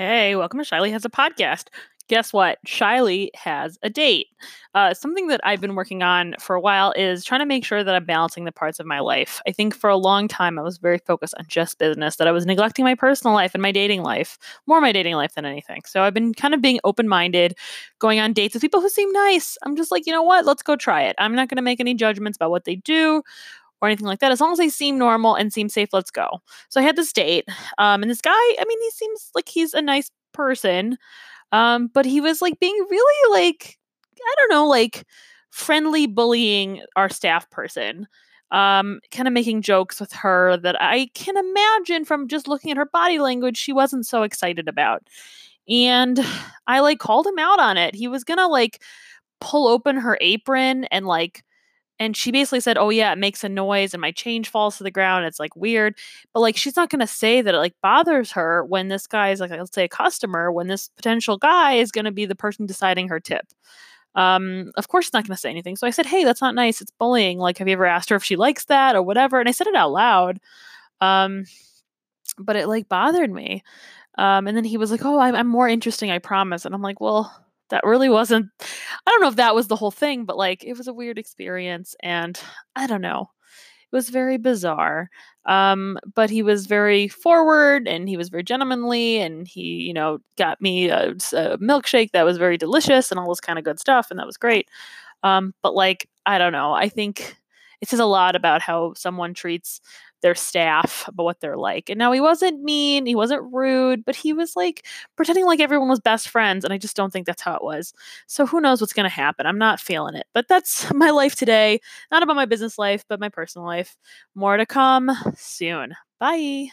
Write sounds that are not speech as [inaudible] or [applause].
Hey, welcome to Shiley Has a Podcast. Guess what? Shiley has a date. Uh, something that I've been working on for a while is trying to make sure that I'm balancing the parts of my life. I think for a long time I was very focused on just business, that I was neglecting my personal life and my dating life, more my dating life than anything. So I've been kind of being open minded, going on dates with people who seem nice. I'm just like, you know what? Let's go try it. I'm not going to make any judgments about what they do or anything like that. As long as they seem normal and seem safe, let's go. So I had this date, um, and this guy, I mean, he seems like he's a nice person, um, but he was like being really like, I don't know, like friendly bullying our staff person. Um, kind of making jokes with her that I can imagine from just looking at her body language, she wasn't so excited about. And I like called him out on it. He was gonna like pull open her apron and like and she basically said, "Oh yeah, it makes a noise and my change falls to the ground. It's like weird." But like she's not going to say that it like bothers her when this guy is like let's say a customer when this potential guy is going to be the person deciding her tip. Um, of course she's not going to say anything. So I said, "Hey, that's not nice. It's bullying. Like have you ever asked her if she likes that or whatever?" And I said it out loud. Um, but it like bothered me. Um, and then he was like, "Oh, I'm, I'm more interesting, I promise." And I'm like, "Well, that really wasn't I don't know if that was the whole thing, but like it was a weird experience and I don't know. It was very bizarre. Um, but he was very forward and he was very gentlemanly and he, you know, got me a, a milkshake that was very delicious and all this kind of good stuff and that was great. Um, but like I don't know. I think it says a lot about how someone treats their staff about what they're like. And now he wasn't mean, he wasn't rude, but he was like pretending like everyone was best friends. And I just don't think that's how it was. So who knows what's going to happen? I'm not feeling it. But that's [laughs] my life today. Not about my business life, but my personal life. More to come soon. Bye.